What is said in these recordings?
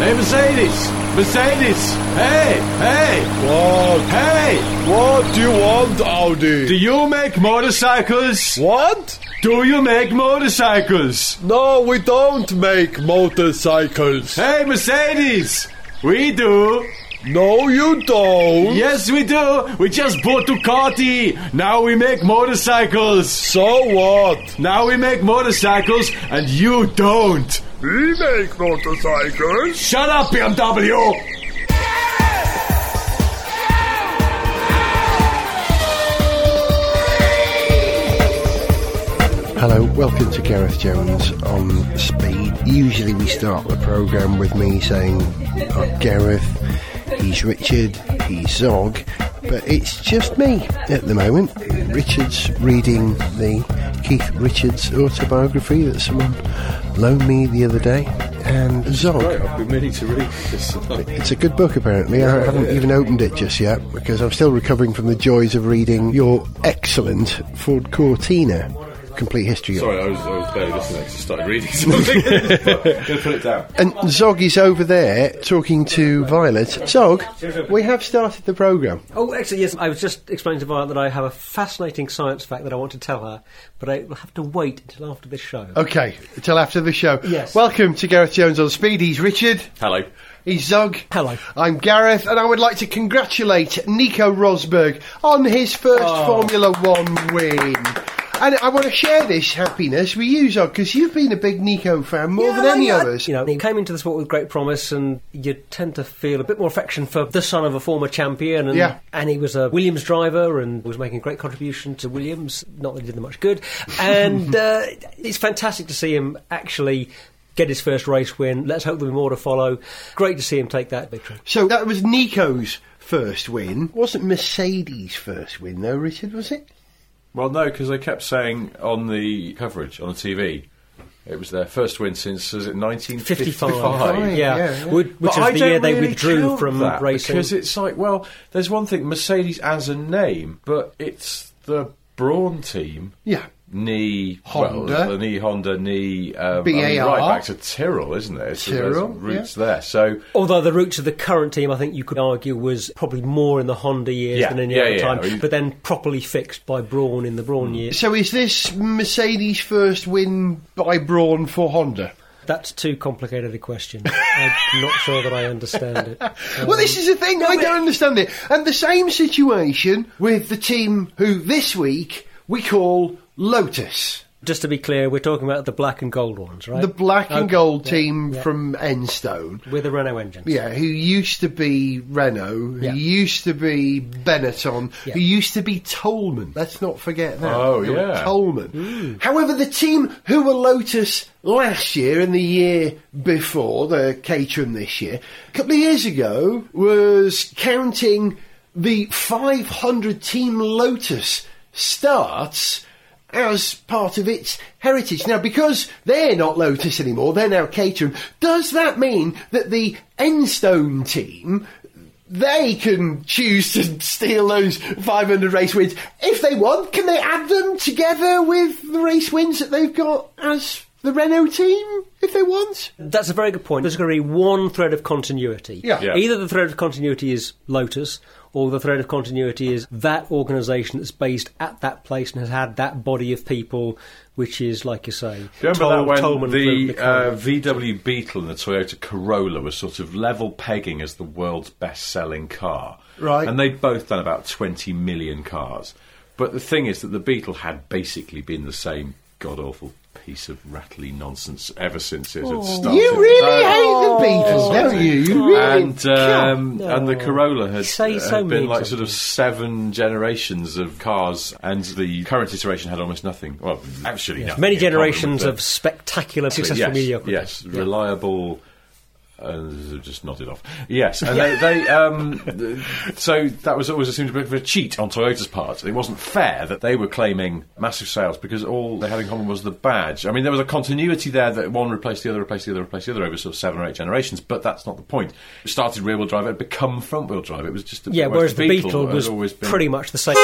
Hey, Mercedes! Mercedes! Hey! Hey! What? Hey! What do you want, Audi? Do you make motorcycles? what? Do you make motorcycles? No, we don't make motorcycles. Hey, Mercedes! We do! No, you don't. Yes, we do! We just bought Ducati! Now we make motorcycles! So what? Now we make motorcycles and you don't! We make motorcycles. Shut up, BMW! Hello, welcome to Gareth Jones on Speed. Usually we start the programme with me saying, I'm Gareth, he's Richard, he's Zog, but it's just me at the moment. Richard's reading the Keith Richards autobiography that someone loaned me the other day, and Zog. Right, I've been meaning to read this. It's a good book, apparently. I haven't even opened it just yet because I'm still recovering from the joys of reading your excellent Ford Cortina complete history. of. Sorry, I was, I was barely listening. I just started reading something. Going to put it down. And Zog is over there talking to Violet. Zog, we have started the programme. Oh, actually, yes. I was just explaining to Violet that I have a fascinating science fact that I want to tell her, but I will have to wait until after this show. Okay, until after the show. Yes. Welcome to Gareth Jones on Speed. He's Richard. Hello. He's Zog. Hello. I'm Gareth, and I would like to congratulate Nico Rosberg on his first oh. Formula One win. And I want to share this happiness with you, Zog, because you've been a big Nico fan more than any Yeah, of us. You know, he came into the sport with great promise, and you tend to feel a bit more affection for the son of a former champion. And, Yeah. and he was a Williams driver and was making a great contribution to Williams. Not that he did them much good. And uh, it's fantastic to see him actually get his first race win. Let's hope there'll be more to follow. Great to see him take that victory. So that was Nico's first win. Wasn't Mercedes' first win, though, Richard, was it? Well, no, because they kept saying on the coverage on the TV, it was their first win since was it 1955? 55. Yeah. yeah, yeah. Which, which But was I the don't year they really withdrew from that racing. because it's like, well, there's one thing Mercedes as a name, but it's the Brawn team. Yeah. Knee Honda. well, the knee Honda, knee um, I mean, BAR. right back to Tyrrell, isn't it? So Tyrrell, roots there. So Although the roots of the current team, I think you could argue, was probably more in the Honda years Yeah, than any yeah, other yeah. time, I mean- but then properly fixed by Brawn in the Brawn years. So is this Mercedes' first win by Brawn for Honda? That's too complicated a question. I'm not sure that I understand it. Well, this is the thing. I don't understand it. And the same situation with the team who this week we call Lotus. Just to be clear, we're talking about the black and gold ones, right? The black and Okay, gold yeah, team yeah. from Enstone. with the Renault engines. Yeah, who used to be Renault, who Yeah. used to be Benetton, Yeah. who used to be Toleman. Let's not forget that. Oh, They yeah. Toleman. Mm. However, the team who were Lotus last year and the year before, the Caterham this year, a couple of years ago, was counting the 500 team Lotus starts as part of its heritage. Now, because they're not Lotus anymore, they're now Caterham, does that mean that the Enstone team they can choose to steal those 500 race wins if they want. Can they add them together with the race wins that they've got as the Renault team if they want? That's a very good point. There's going to be one thread of continuity. Yeah. Yeah. Either the thread of continuity is Lotus, or the thread of continuity is that organisation that's based at that place and has had that body of people, which is, like you say, Do you remember Tol- that when Toleman the, Group, uh, VW Beetle and the Toyota Corolla were sort of level pegging as the world's best-selling car? Right. And they'd both done about 20 million cars. But the thing is that the Beetle had basically been the same god-awful piece of rattly nonsense ever since it had started. Oh. You really Uh, hate the Beatles, Yes, I don't do. you? You really. and um, and the Corolla had, You say had so been like sort of seven generations of cars, and the current iteration had almost nothing. Well, actually, nothing Many generations of spectacular, successful yes, mediocrity. Yes, reliable. Uh, just nodded off. Yes, and they, they um, so that was always assumed a bit of a cheat on Toyota's part. It wasn't fair that they were claiming massive sales because all they had in common was the badge. I mean, there was a continuity there that one replaced the other, replaced the other, replaced the other over sort of seven or eight generations. But that's not the point. It started rear-wheel drive, it had become front-wheel drive. It was just a, Yeah, whereas the Beetle had was always been pretty much the same.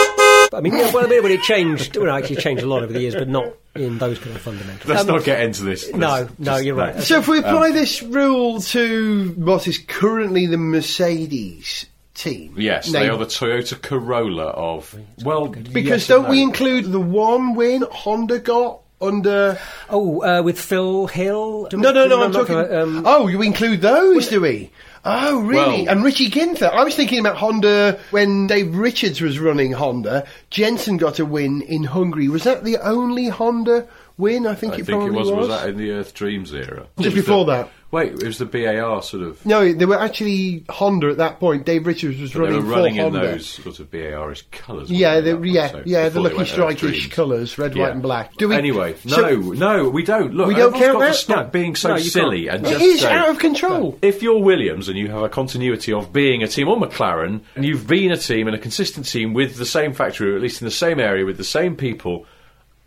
I mean, yeah, well, I mean, when it changed, well, actually, changed a lot over the years, but not in those kind of fundamentals. Let's Um, not get into this. no, Let's no, just- you're right. So if we apply this rule to what is currently the Mercedes team, Yes, they are the Toyota Corolla of well. because yes don't we include the one win Honda got under? Oh, uh, with Phil Hill? Do we- No, no, no. I'm we- talking. Um, oh, you include those, do we? Oh, really? Well- and Richie Ginther. I was thinking about Honda when Dave Richards was running Honda. Jensen got a win in Hungary. Was that the only Honda win? I think I it think probably it was. was. Was that in the Earth Dreams era? Just before the- that. Wait, it was the BAR sort of. No, they were actually Honda at that point. Dave Richards was But they running were running for in Honda. those sort of BARish colours. Yeah, weren't they, the, that yeah, one? So yeah, the before they Lucky went Earth Strike-ish colours, red, Yeah. white, and black. Do we? Anyway, so- no, no, we don't. Look, We don't everyone's count got to that? stop being so No, silly can't. and It just is say, out of control. If you're Williams and you have a continuity of being a team, or McLaren, and you've been a team and a consistent team with the same factory, or at least in the same area with the same people,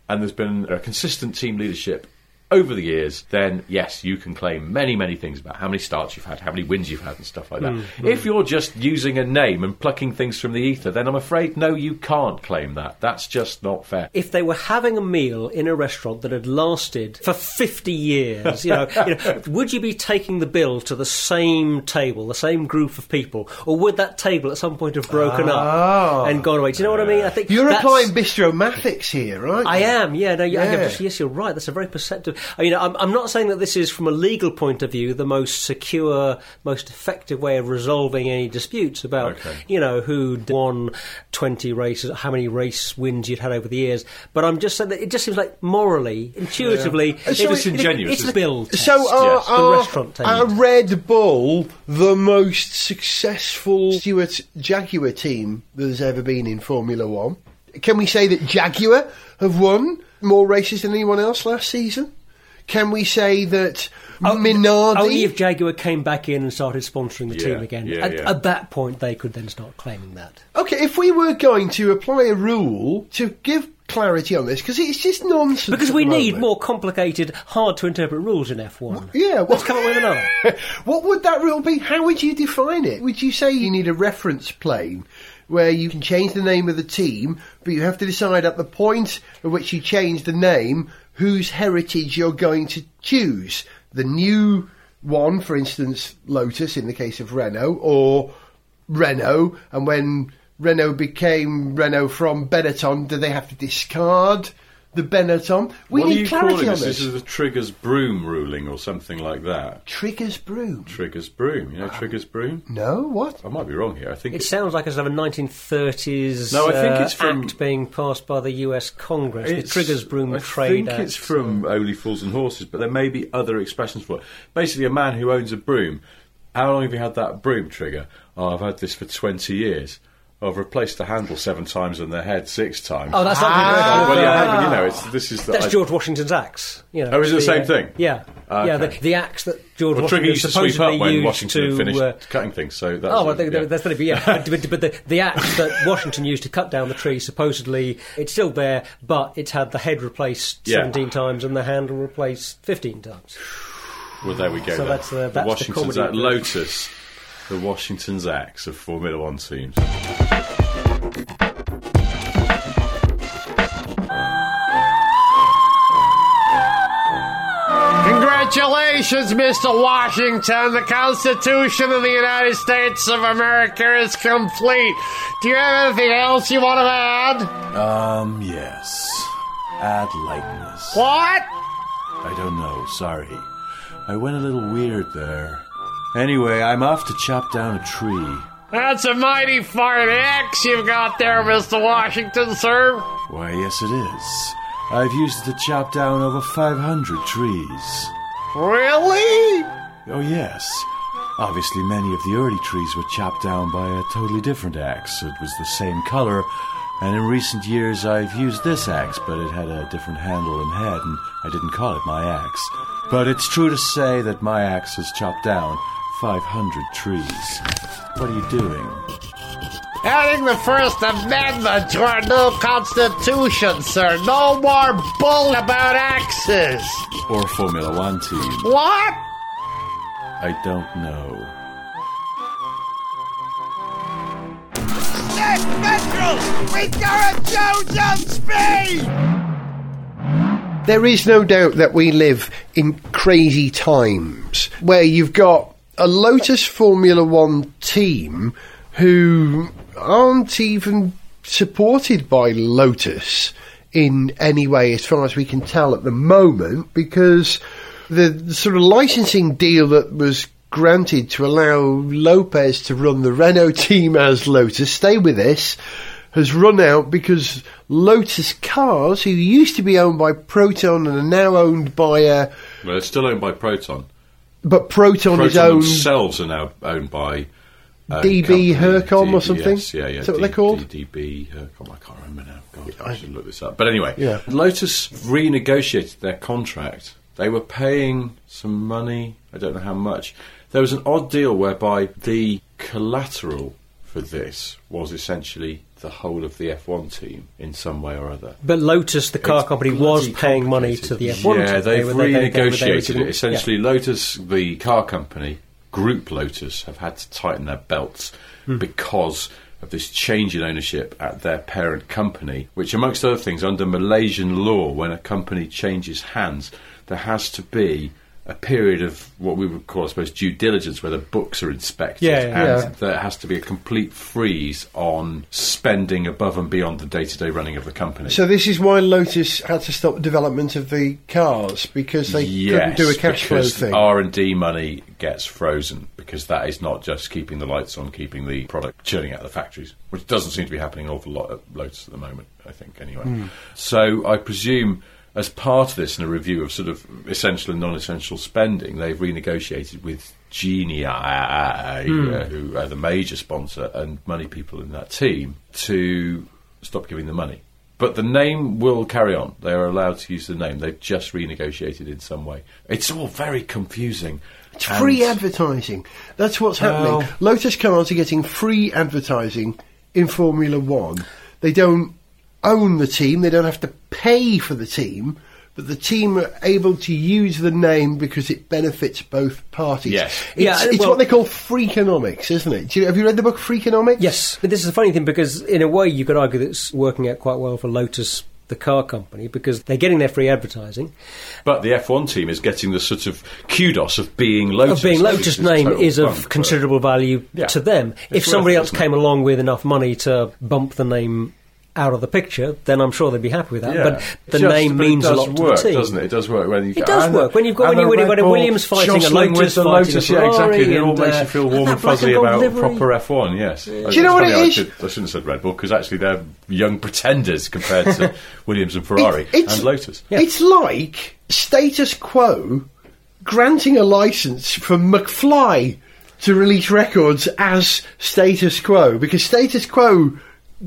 and there's been a consistent team leadership over the years, then yes, you can claim many, many things about how many starts you've had, how many wins you've had, and stuff like that. If you're just using a name and plucking things from the ether, then I'm afraid no, you can't claim that. That's just not fair. if they were having a meal in a restaurant that had lasted for 50 years, you know, you know, would you be taking the bill to the same table, the same group of people, or would that table at some point have broken Ah. up and gone away? Do you know what I mean? I think You're applying Bistromathics here, right? I am, yeah, no, yeah, Yeah. yes, you're right. That's a very perceptive. I mean, I'm, I'm not saying that this is, from a legal point of view, the most secure, most effective way of resolving any disputes about, Okay. you know, who'd won 20 races, how many race wins you'd had over the years. But I'm just saying that it just seems like morally, intuitively, It's it's, disingenuous, It's the isn't bill. Test. So are, Yes. The are, restaurant are. Red Bull the most successful Stewart Jaguar team there's ever been in Formula One? Can we say that Jaguar have won more races than anyone else last season? Can we say that oh, Minardi? Only if Jaguar came back in and started sponsoring the Yeah, team again. yeah, at, yeah. at that point, they could then start claiming that. Okay, if we were going to apply a rule to give clarity on this, because it's just nonsense. Because we need moment. more complicated, hard to interpret rules in F1. Yeah, Let's come up with another. what would that rule be? How would you define it? Would you say you need a reference plane where you can change the name of the team, but you have to decide at the point at which you change the name whose heritage you're going to choose? The new one, for instance, Lotus in the case of Renault, or Renault, and when Renault became Renault from Benetton, do they have to discard the Benetton? We what need are you clarity calling on this? this. This is the Triggers Broom ruling or something like that. Triggers Broom. Triggers Broom. You know Triggers Broom? No, what? I might be wrong here. I think It it's sounds like a sort of a 1930s No, I think uh, it's from- act being passed by the US Congress, the It's- Triggers Broom I Trade think Act. it's from Only Fools and Horses, but there may be other expressions for it. Basically, a man who owns a broom. How long have you had that broom trigger? Oh, I've had this for 20 years. Oh, I've replaced the handle seven times and the head six times. Oh, that's not Ah. well, yeah, uh, but you know, it's, this is the. That's I- George Washington's axe. You know, Oh, is it the same uh, thing? Yeah, Ah, yeah. The, the axe that George well, Washington used to sweep supposedly up when Washington to. finished uh, cutting things, so that's. Oh, well, yeah. that's going to be yeah. but, but, but the, the axe that Washington used to cut down the tree, supposedly, it's still there, but it's had the head replaced Yeah. 17 times and the handle replaced 15 times. Well, there we go. So then. that's, uh, that's the Washington's axe. Lotus, the Washington's axe of Formula One teams. Congratulations, Mr. Washington. The Constitution of the United States of America is complete. Do you have anything else you want to add? Um, yes. Add lightness. What? I don't know, sorry. I went a little weird there. Anyway, I'm off to chop down a tree. That's a mighty fine axe you've got there, Mr. Washington, sir. Why, yes, it is. I've used it to chop down over 500 trees. Really? Oh, yes. Obviously, many of the early trees were chopped down by a totally different axe. It was the same color, and in recent years I've used this axe, but it had a different handle and head, and I didn't call it my axe. But it's true to say that my axe has chopped down 500 trees. What are you doing? Adding the First Amendment to our new Constitution, sir. No more bull about axes. Or Formula One team? What? I don't know. Hey, hey, with Gareth Jones on speed! There is no doubt that we live in crazy times where you've got a Lotus Formula One team who aren't even supported by Lotus in any way, as far as we can tell at the moment, because the, sort of licensing deal that was granted to allow Lopez to run the Renault team as Lotus, stay with this, has run out because Lotus Cars, who used to be owned by Proton and are now owned by uh, Well, it's still owned by Proton. But Proton, is Proton owned themselves are now owned by uh, DB Hercom or something? Yes, yeah, yeah. Is that what they're called? DB Hercom. I can't remember now. God, I should look this up. But anyway, Yeah. Lotus renegotiated their contract. They were paying some money. I don't know how much. There was an odd deal whereby the collateral for this was essentially the whole of the F1 team in some way or other. But Lotus, the car It's company, was paying money to the F1 Yeah, team. they've They were- they- renegotiated it. Essentially, Lotus, the car company, Group Lotus, have had to tighten their belts Hmm. because of this change in ownership at their parent company, which, amongst other things, under Malaysian law, when a company changes hands, there has to be a period of what we would call, I suppose, due diligence, where the books are inspected, Yeah, yeah. and Yeah. there has to be a complete freeze on spending above and beyond the day-to-day running of the company. So this is why Lotus had to stop development of the cars because they couldn't do a cash flow thing. R and D money gets frozen because that is not just keeping the lights on, keeping the product churning out of the factories, which doesn't seem to be happening an awful lot at Lotus at the moment. I think anyway. Hmm. So I presume. As part of this, in a review of sort of essential and non-essential spending, they've renegotiated with Genii, uh, uh, who are the major sponsor and money people in that team, to stop giving the money. But the name will carry on. They are allowed to use the name. They've just renegotiated in some way. It's all very confusing. It's free advertising. That's what's happening. Well- Lotus cars are getting free advertising in Formula One. They don't own the team. They don't have to pay for the team. But the team are able to use the name because it benefits both parties. Yes. It's, Yeah, it's well- what they call freakonomics, isn't it? Do you, have you read the book Freakonomics? Yes, but this is a funny thing because, in a way, you could argue that it's working out quite well for Lotus, the car company, because they're getting their free advertising. But the F1 team is getting the sort of kudos of being Lotus. of being Lotus name total is of but- considerable value Yeah. to them. It's if somebody else came it? along with enough money to bump the name out of the picture, then I'm sure they'd be happy with that. Yeah. But the Just- name but means a lot to the team. doesn't it? It does work when you It does work. When you've got- when you- when when a Williams fighting a Lotus the Lotus, yeah, exactly. And it all makes uh, you feel warm and fuzzy about proper F1. Yes. Do you know what it I, should, I shouldn't have said Red Bull because actually they're young pretenders compared to Williams and Ferrari It- it's- and Lotus. It's like status quo granting a license for McFly to release records as status quo because status quo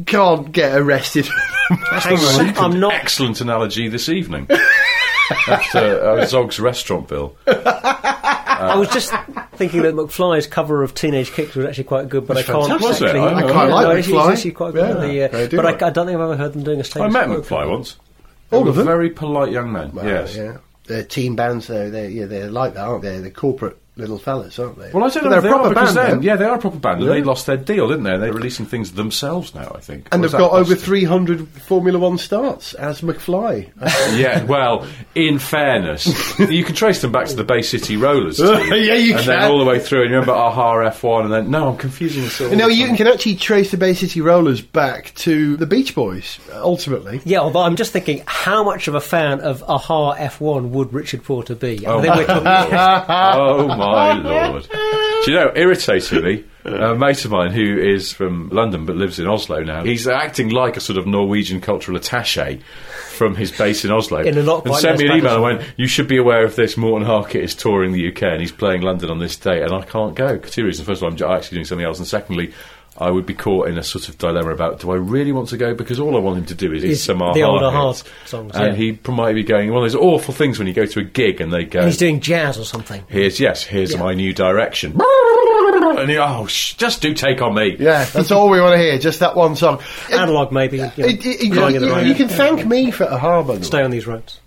can't get arrested. Hang on, I'm not. Excellent analogy this evening. After uh, Zog's restaurant bill. I was just thinking that McFly's cover of Teenage Kicks was actually quite good, but I can't fantastic. Was it? actually. I- I quite Yeah, like no, McFly. It's actually quite good. Yeah, the, uh, I do but like I, I don't think I've ever heard them doing a status I met quo. McFly once. All They of them? Very polite young men. yes. yeah. They're team bands, though. They're, yeah, they're like that, aren't they? They're corporate little fellas, aren't they? Well, I don't But know they're they a proper are band, then, though. yeah, they are a proper band, Yeah. they lost their deal, didn't they? They're releasing things themselves now, I think. And Or they've got that over 300 Formula One starts as McFly. yeah, well, in fairness, you can trace them back to the Bay City Rollers. Too, Yeah, you and can. then all the way through. And you remember Aha F1, and then no, I'm confusing this. all You know, the you time. can actually trace the Bay City Rollers back to the Beach Boys, ultimately. Yeah, although I'm just thinking, how much of a fan of Aha F1 would Richard Porter be? Oh, I think we're talking- oh my lord! Do you know, irritatingly, a mate of mine who is from London but lives in Oslo now, he's acting like a sort of Norwegian cultural attaché from his base in Oslo. In a not and sent me an email and went, "You should be aware of this. Morten Harket is touring the UK and he's playing London on this date, and I can't go for two reasons. First of all, I'm actually doing something else, and secondly." I would be caught in a sort of dilemma about do I really want to go because all I want him to do is, Is is some the Aha old Aha hits. songs, and yeah. he might be going one of those awful things when you go to a gig and they go and he's doing jazz or something. Here's yes, here's Yeah. my new direction. And you, oh, sh- just do take on me. Yeah, that's all we want to hear, just that one song. Analog, maybe. You, know, It- it- you, going in the you- right- you can thank me for a by the stay on these roads.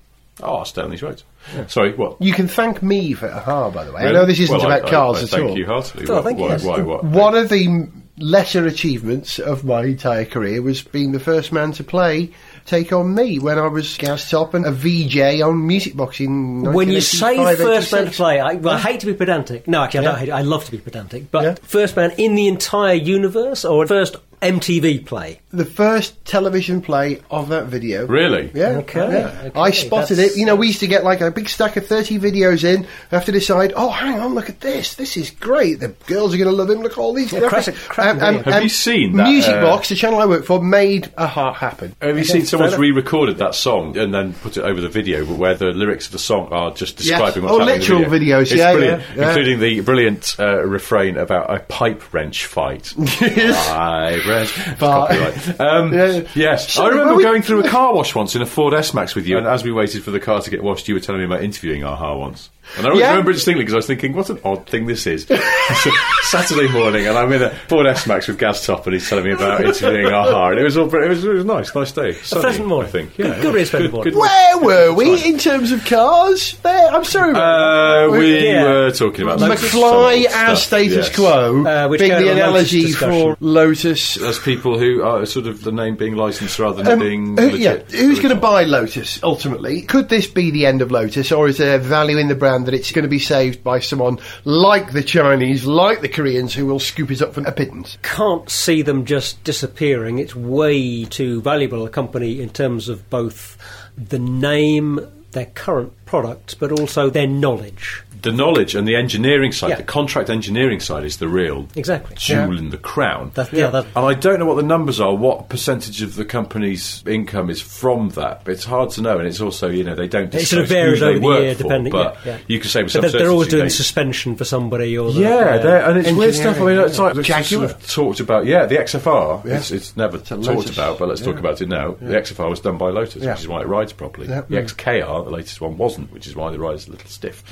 Oh, I'll stay on these roads. Sorry, what? You can thank me for Aha, by the way. I know this isn't Well, about I- cars I at thank all. you heartily. Oh, What- thank you, why, yes. why, what? One of the m- lesser achievements of my entire career was being the first man to play Take On Me when I was Gaz Top and a VJ on Music Box in When you say first man to play, I, well, I hate to be pedantic. No, actually, I Yeah. don't hate it. I love to be pedantic. But Yeah. first man in the entire universe or first MTV play? The first television play of that video. Really? Yeah. Okay, yeah. okay, I spotted that's- it. You know, we used to get like a big stack of 30 videos in. Have to decide, oh, hang on, look at this. This is great. The girls are going to love him. Look at all these Yeah, graphics. classic- cracking video. Have you seen that, Music uh, Box, the channel I work for, made a heart happen. Have you seen someone's re-recorded that song and then put it over the video, where the lyrics of the song are just describing what's Oh, happening? in the literal video? videos, It's yeah, brilliant, yeah, yeah. including the brilliant uh, refrain about a pipe wrench fight. pipe wrench. Copyright. Um, Yeah. Yes, I remember we- going through a car wash once in a Ford S Max with you, and as we waited for the car to get washed, you were telling me about interviewing Aha once. And I always Yeah. remember it distinctly because I was thinking, what an odd thing this is. Saturday morning, and I'm in a Ford S Max with Gaz Top, and he's telling me about interviewing Aha, and it was all, it was, it was nice, nice day. Sunny, pleasant morning. I think. Good- good way to spend the morning. Where were we in terms of cars? There, I'm sorry. Uh, we Yeah. were talking about Lotus McFly as status yes. quo, Uh, which being the of a Lotus analogy for Lotus. As people who are sort of the name being licensed rather than Um, being who- legit. yeah, who's going to buy Lotus ultimately? Could this be the end of Lotus, or is there value in the brand that it's going to be saved by someone like the Chinese, like the Koreans, who will scoop it up for a pittance? Can't see them just disappearing. It's way too valuable a company in terms of both the name, their current product, but also their knowledge. The knowledge and the engineering side, Yeah. the contract engineering side, is the real Exactly. jewel in the crown. That- yeah, that- and I don't know what the numbers are, what percentage of the company's income is from that. But it's hard to know, and it's also, you know, they don't It sort of varies over the work year, for, depending. But yeah, yeah. you can say with But they're, they're always doing they- suspension for somebody, or the- Yeah, they're- and it's weird stuff. I mean, Engineering, it's like it's Jaguar. sort of talked about. Yeah, the XFR. Yeah. It's, it's never a talked Lotus. about, but let's talk about it now. The XFR was done by Lotus, Yeah. which is why it rides properly. Yeah. The XKR, the latest one, wasn't, which is why it rides a little stiff.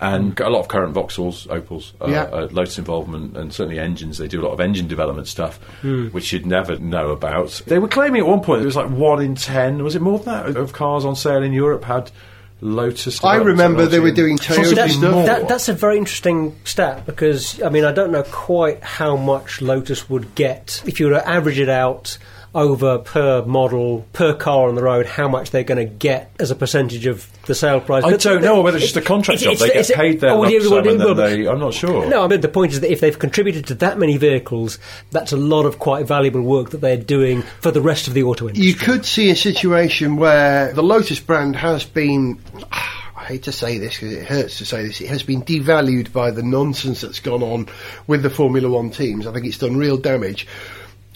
And a lot of current Vauxhalls, Opels, uh, Yeah. uh, Lotus involvement, and certainly engines. They do a lot of engine development stuff, Hmm. which you'd never know about. They were claiming at one point it was like one in ten. Was it more than that of cars on sale in Europe had Lotus? I development remember they were doing Toyota Possibly stuff. That, that's a very interesting stat because I mean I don't know quite how much Lotus would get if you were to average it out over per model per car on the road how much they're going to get as a percentage of the sale price. I But don't the- know whether it's just a contract job. it's- They it's- get paid their oh, lump well, sum and well, then they. I'm not sure. No, I mean the point is that if they've contributed to that many vehicles, that's a lot of quite valuable work that they're doing for the rest of the auto industry. You could see a situation where the Lotus brand has been. I hate to say this because it hurts to say this. It has been devalued by the nonsense that's gone on with the Formula One teams. I think it's done real damage.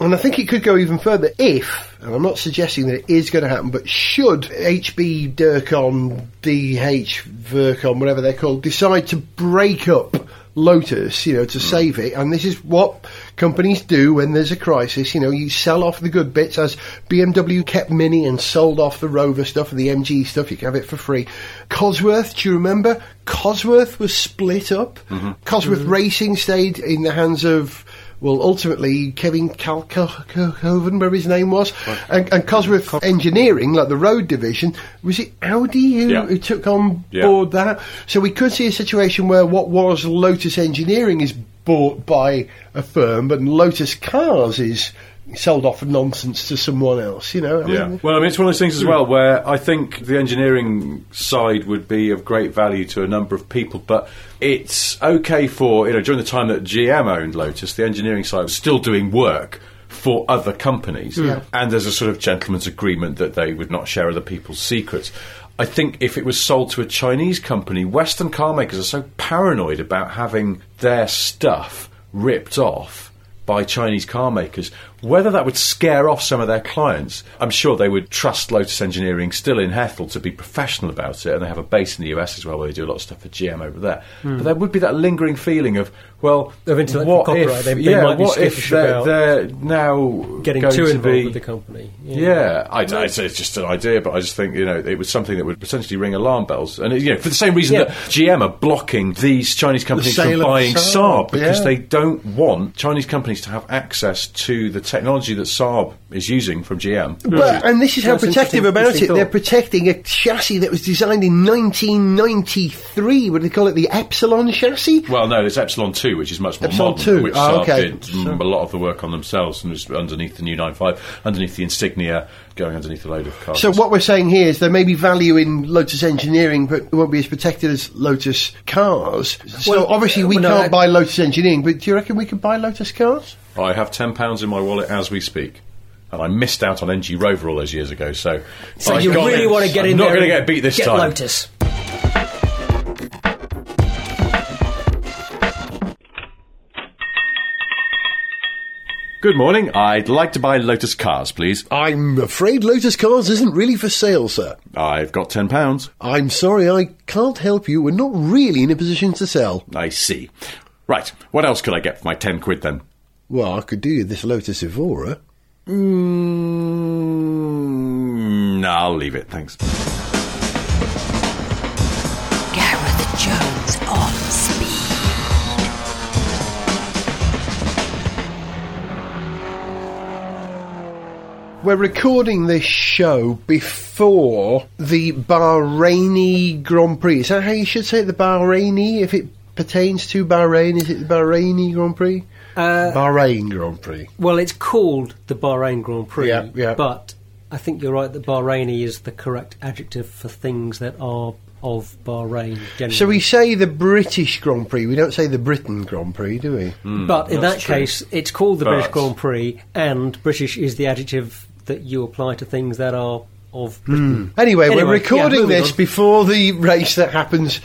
And I think it could go even further if, and I'm not suggesting that it is going to happen, but should HB Durcon, DH Vercon, whatever they're called, decide to break up Lotus, you know, to hmm. save it, and this is what companies do when there's a crisis. You know, you sell off the good bits, as BMW kept Mini and sold off the Rover stuff and the MG stuff. You can have it for free. Cosworth, do you remember? Cosworth was split up. Mm-hmm. Cosworth mm-hmm. Racing stayed in the hands of. Well, ultimately, Kevin Kalkhoven, whatever his name was, and, and Cosworth Engineering, like the road division, was it Audi who, Yeah. who took on Yeah. board that? So we could see a situation where what was Lotus Engineering is bought by a firm, but Lotus Cars is sold off for nonsense to someone else. You know? I Yeah. mean, Well, I mean, it's one of those things as well where I think the engineering side would be of great value to a number of people, but it's okay for, you know, during the time that GM owned Lotus, the engineering side was still doing work for other companies. And there's a sort of gentleman's agreement that they would not share other people's secrets. I think if it was sold to a Chinese company, Western car makers are so paranoid about having their stuff ripped off by Chinese car makers. Whether that would scare off some of their clients, I'm sure they would trust Lotus Engineering still in Hethel to be professional about it, and they have a base in the US as well where they do a lot of stuff for GM over there. Hmm. But there would be that lingering feeling of, well. Of intellectual what copyright, if, they- they yeah, what if they're, they're now getting too to involved be, with the company. yeah, I, I, it's just an idea, but I just think you know it was something that would potentially ring alarm bells, and you know for the same reason Yeah. that GM are blocking these Chinese companies sale from buying Saab, Saab because yeah. they don't want Chinese companies to have access to the technology that Saab is using from GM. Well, and this is how That's protective about it. interesting They're protecting a chassis that was designed in 1993. What do they call it? The Epsilon chassis? Well, no, there's Epsilon 2, which is much more Epsilon modern, 2, which oh, Saab okay. did a lot of the work on themselves and was underneath the new 95, underneath the insignia, going underneath a load of cars. So what we're saying here is there may be value in Lotus engineering, but it won't be as protected as Lotus cars. So Well, obviously we well, no, can't I- buy Lotus engineering, but do you reckon we could buy Lotus cars? I have £10 in my wallet as we speak. And I missed out on MG Rover all those years ago, so... So by you God, really want to get I'm in not there going to get beat this get time. Lotus. Good morning. I'd like to buy Lotus cars, please. I'm afraid Lotus cars isn't really for sale, sir. I've got £10. I'm sorry, I can't help you. We're not really in a position to sell. I see. Right, what else could I get for my 10 quid then? Well, I could do you this Lotus Evora. Mm, no, I'll leave it, thanks. Gareth Jones on speed. We're recording this show before the Bahraini Grand Prix. Is that how you should say it? The Bahraini, if it pertains to Bahrain, is it the Bahraini Grand Prix? Uh, Bahrain Grand Prix. Well, it's called the Bahrain Grand Prix, Yeah, yeah. but I think you're right that Bahraini is the correct adjective for things that are of Bahrain generally. So we say the British Grand Prix. We don't say the Britain Grand Prix, do we? but in that true. case, it's called the British Grand Prix, and British is the adjective that you apply to things that are of Britain. Anyway, we're recording yeah, this on. before the race that happens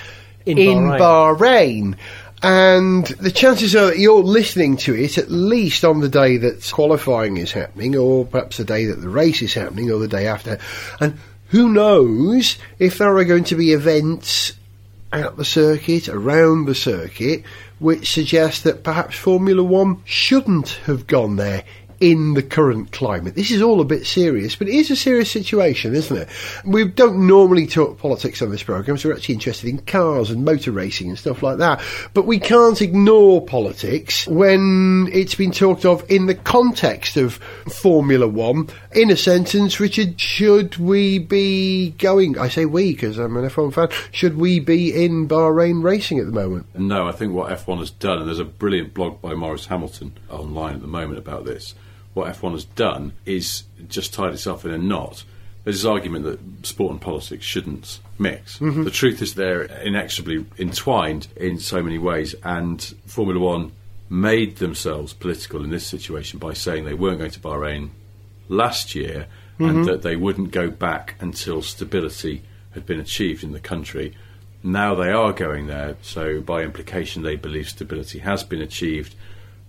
In in, Bahrain. Bahrain. And the chances are that you're listening to it at least on the day that qualifying is happening, or perhaps the day that the race is happening, or the day after. And who knows if there are going to be events at the circuit, around the circuit, which suggest that perhaps Formula One shouldn't have gone there in the current climate. This is all a bit serious, but it is a serious situation, isn't it? We don't normally talk politics on this programme, so we're actually interested in cars and motor racing and stuff like that. But we can't ignore politics when it's been talked of in the context of Formula One. In a sentence, Richard, should we be going? I say we because I'm an F1 fan. Should we be in Bahrain racing at the moment? No, I think what F1 has done, and there's a brilliant blog by Maurice Hamilton online at the moment about this. What F1 has done is just tied itself in a knot. There's this argument that sport and politics shouldn't mix. Mm-hmm. The truth is they're inexorably entwined in so many ways, and Formula One made themselves political in this situation by saying they weren't going to Bahrain last year and mm-hmm. that they wouldn't go back until stability had been achieved in the country. Now they are going there, so by implication, they believe stability has been achieved,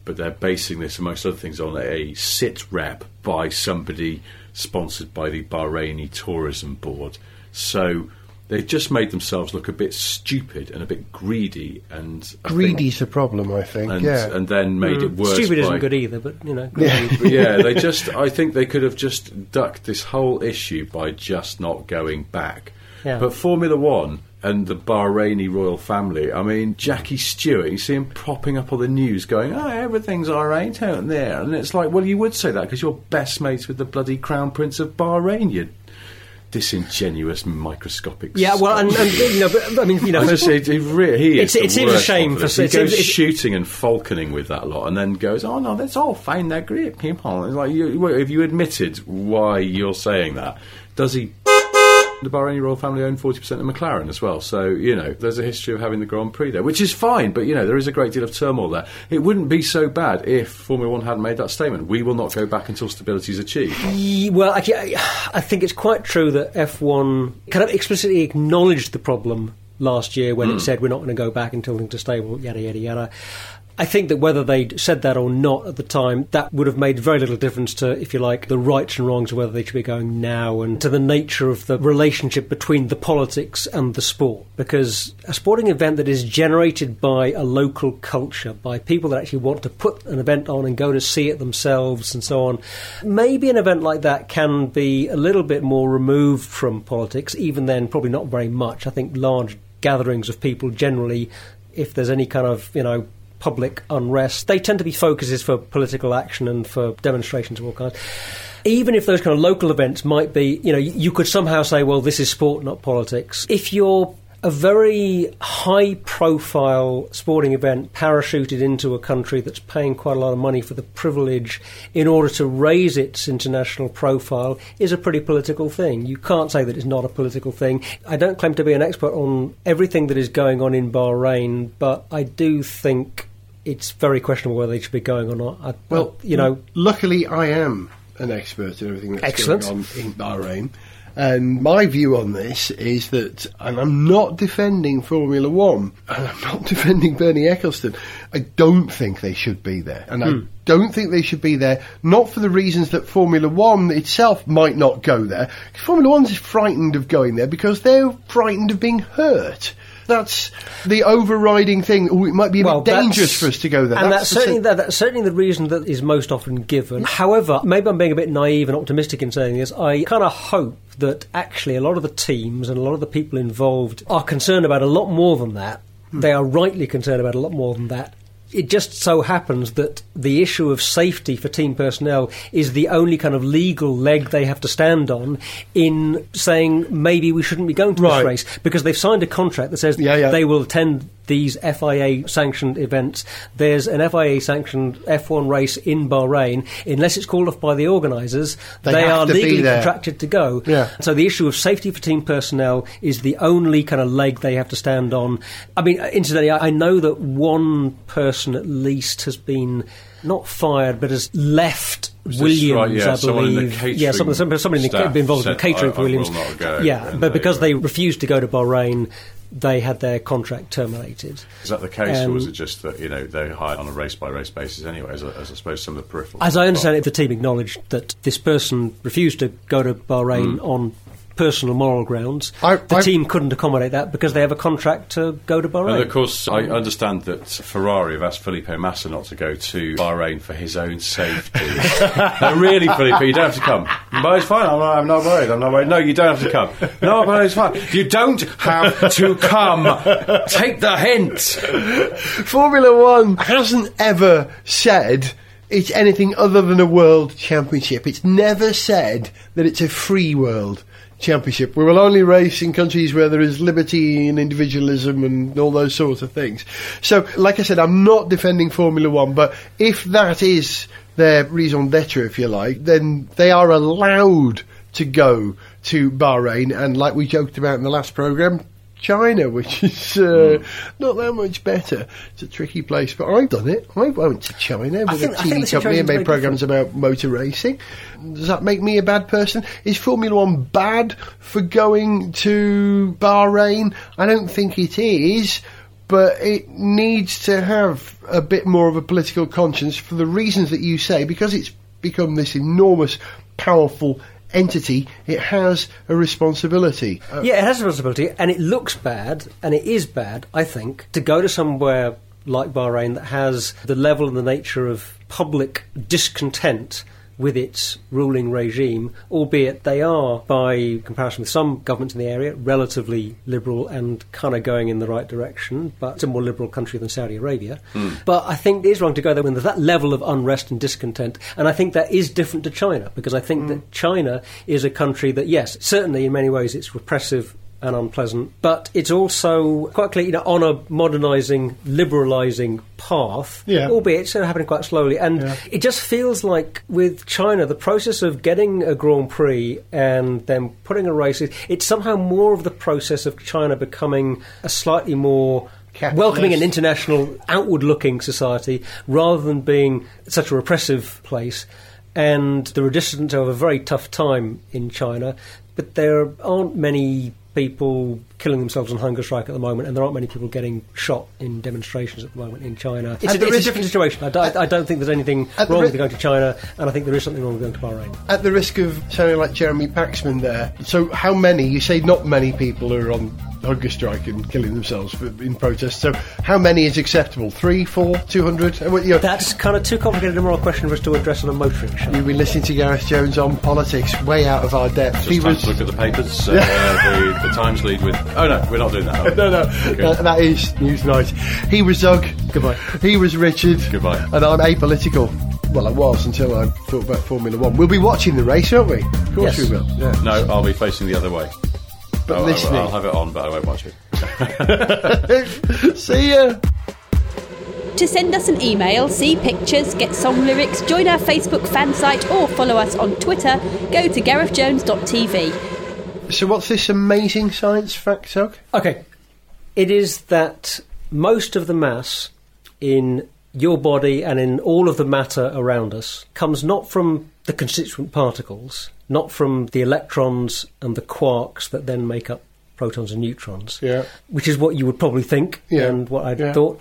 but they're basing this, amongst other things, on a sit rep by somebody sponsored by the Bahraini Tourism Board. So they've just made themselves look a bit stupid and a bit greedy and I think- Greedy's the problem, I think. and, yeah. and then made it hmm. worse. Stupid by, isn't good either, but you know. Yeah. but yeah, they just. I think they could have just ducked this whole issue by just not going back. Yeah. But Formula One and the Bahraini royal family. I mean, Jackie Stewart. You see him propping up on the news, going, "Oh, everything's all right out there," and it's like, well, you would say that because you're best mates with the bloody Crown Prince of Bahrain. You disingenuous, microscopic. Yeah, well, and, and you know, but, I mean, you know, just say it, re- he is It's- it seems a shame for- he it goes seems- shooting and falconing with that lot, and then goes, "Oh no, that's all fine. They're great people." It's like, you, well, have you admitted why you're saying that? Does he? The Bahraini royal family own forty percent of McLaren as well, so you know there's a history of having the Grand Prix there, which is fine. But you know there is a great deal of turmoil there. It wouldn't be so bad if Formula One hadn't made that statement. We will not go back until stability is achieved. Well, I, I think it's quite true that F1 kind of explicitly acknowledged the problem last year when it mm. said we're not going to go back until things are stable, yada, yada, yada. I think that whether they said that or not at the time, that would have made very little difference to, if you like, the rights and wrongs of whether they should be going now and to the nature of the relationship between the politics and the sport. Because a sporting event that is generated by a local culture, by people that actually want to put an event on and go to see it themselves and so on, maybe an event like that can be a little bit more removed from politics, even then, probably not very much. I think large gatherings of people generally, if there's any kind of, you know, public unrest. They tend to be focuses for political action and for demonstrations of all kinds. Even if those kind of local events might be, you know, you could somehow say, well, this is sport, not politics. If you're a very high profile sporting event parachuted into a country that's paying quite a lot of money for the privilege in order to raise its international profile is a pretty political thing. You can't say that it's not a political thing. I don't claim to be an expert on everything that is going on in Bahrain, but I do think it's very questionable whether they should be going or not. I, Well, I- you know, luckily I am an expert in everything that's Excellent. going on in Bahrain. And my view on this is that, and I'm not defending Formula One, and I'm not defending Bernie Ecclestone. I don't think they should be there, and I hmm. don't think they should be there. Not for the reasons that Formula One itself might not go there. Formula One's frightened of going there because they're frightened of being hurt. That's the overriding thing. Oh, it might be a bit dangerous for us to go there. And That's that's, certainly that, that's certainly the reason that is most often given. However, maybe I'm being a bit naive and optimistic in saying this. I kind of hope that actually a lot of the teams and a lot of the people involved are concerned about a lot more than that. Hmm. They are rightly concerned about a lot more than that. It just so happens that the issue of safety for team personnel is the only kind of legal leg they have to stand on in saying maybe we shouldn't be going to Right. this race because they've signed a contract that says Yeah, yeah. they will attend these FIA sanctioned events. There's an FIA sanctioned F1 race in Bahrain. Unless it's called off by the organisers, They they, are legally contracted to go. Yeah. So the issue of safety for team personnel is the only kind of leg they have to stand on. I mean, uh, incidentally, I know that one person at least has been not fired, but has left. Williams, right? Yeah, I someone in the believe. yeah, some, some, somebody the, been involved in catering "I- for Williams. go," yeah, but because they refused to go to Bahrain, they had their contract terminated. Is that the case, or Um, was it just that you know they hired on a race by race basis anyway, as, as I suppose some of the peripheral? As I understand it, the team acknowledged that this person refused to go to Bahrain on personal moral grounds. I- the I- team couldn't accommodate that because they have a contract to go to Bahrain. And of course, I understand that Ferrari have asked Felipe Massa not to go to Bahrain for his own safety. no, really, Felipe, you don't have to come. But it's fine. I'm not, I'm not worried. I'm not worried. No, you don't have to come. No, but it's fine. You don't have to come. Take the hint. Formula One hasn't ever said it's anything other than a world championship. It's never said that it's a free world championship. We will only race in countries where there is liberty and individualism and all those sorts of things. So, like I said, I'm not defending Formula One, but if that is their raison d'etre, if you like, then they are allowed to go to Bahrain and, like we joked about in the last programme, China, which is uh, not that much better. It's a tricky place, but I've done it. I went to China with think- a TV company and made very programs about motor racing. Does that make me a bad person? Is Formula One bad for going to Bahrain? I don't think it is. But it needs to have a bit more of a political conscience for the reasons that you say, because it's become this enormous, powerful entity, it has a responsibility. Uh, Yeah, it has a responsibility, and it looks bad, and it is bad, I think, to go to somewhere like Bahrain that has the level and the nature of public discontent with its ruling regime, albeit they are, by comparison with some governments in the area, relatively liberal and kind of going in the right direction, but it's a more liberal country than Saudi Arabia. Hmm. But I think it is wrong to go there when there's that level of unrest and discontent, and I think that is different to China, because I think hmm. that China is a country that, yes, certainly in many ways it's repressive and unpleasant, but it's also quite clear, you know, on a modernising, liberalising path, Yeah. albeit it's sort of happening quite slowly. And Yeah. it just feels like with China, the process of getting a Grand Prix and then putting a race, it- it's somehow more of the process of China becoming a slightly more Capitalist. welcoming and international, outward-looking society rather than being such a repressive place. And the resistance have a very tough time in China, but there aren't many people killing themselves on hunger strike at the moment, and there aren't many people getting shot in demonstrations at the moment in China. It's, At a, the it's a risk- different situation. I don't, I don't think there's anything At the wrong ri- with going to China, and I think there is something wrong with going to Bahrain. At the risk of sounding like Jeremy Paxman there, so how many, you say not many people are on hunger strike and killing themselves for, in protest. So, how many is acceptable? Three, four, two hundred? You know, That's kind of too complicated a moral question for us to address on a motoring show. You've been listening to Gareth Jones on politics, way out of our depth. Just time to look at the papers. Uh, the, the Times lead with. Oh no, we're not doing that. no, no, Okay. that- that is Newsnight. He was Zog. Goodbye. He was Richard. Goodbye. And I'm apolitical. Well, I was until I thought about Formula One. We'll be watching the race, won't we? Of course Yes. we will. Yeah. No, I'll be facing the other way. But Oh, I- listening. I'll have it on, but I won't watch it. See ya. To send us an email, see pictures, get song lyrics, join our Facebook fan site, or follow us on Twitter, go to garethjones.tv. So, what's this amazing science fact, Zog? Okay. It is that most of the mass in your body and in all of the matter around us comes not from the constituent particles, not from the electrons and the quarks that then make up protons and neutrons, Yeah. which is what you would probably think Yeah. and what I Yeah. thought.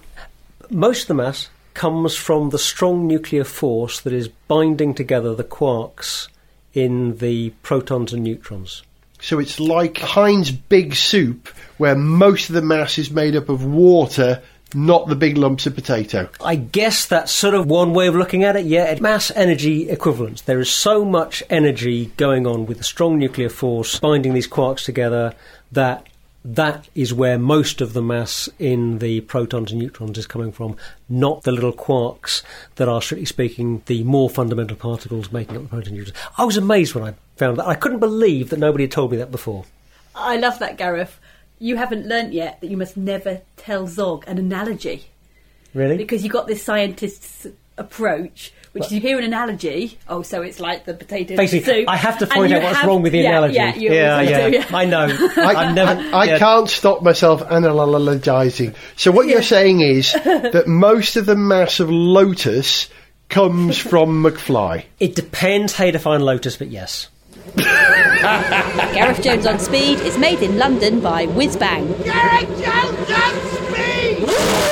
Most of the mass comes from the strong nuclear force that is binding together the quarks in the protons and neutrons. So, it's like Heinz Big Soup, where most of the mass is made up of water, not the big lumps of potato. I guess that's sort of one way of looking at it. Yeah, mass energy equivalence. There is so much energy going on with a strong nuclear force binding these quarks together that that is where most of the mass in the protons and neutrons is coming from, not the little quarks that are, strictly speaking, the more fundamental particles making up the proton and neutrons. I was amazed when I found that. I couldn't believe that nobody had told me that before. I love that, Gareth. You haven't learnt yet that you must never tell Zog an analogy Really? because you got this scientist's approach, which is you hear an analogy. Oh, so it's like the potato Basically, soup. I have to and point out what's have- wrong with the yeah, analogy. Yeah, you yeah, yeah. do, yeah. I know. I, I've never. I yeah. can't stop myself analogizing. So what you're saying is that most of the mass of Lotus comes from McFly. It depends how you define Lotus, but yes. Gareth Jones on Speed is made in London by Whiz Bang. Gareth Jones on speed!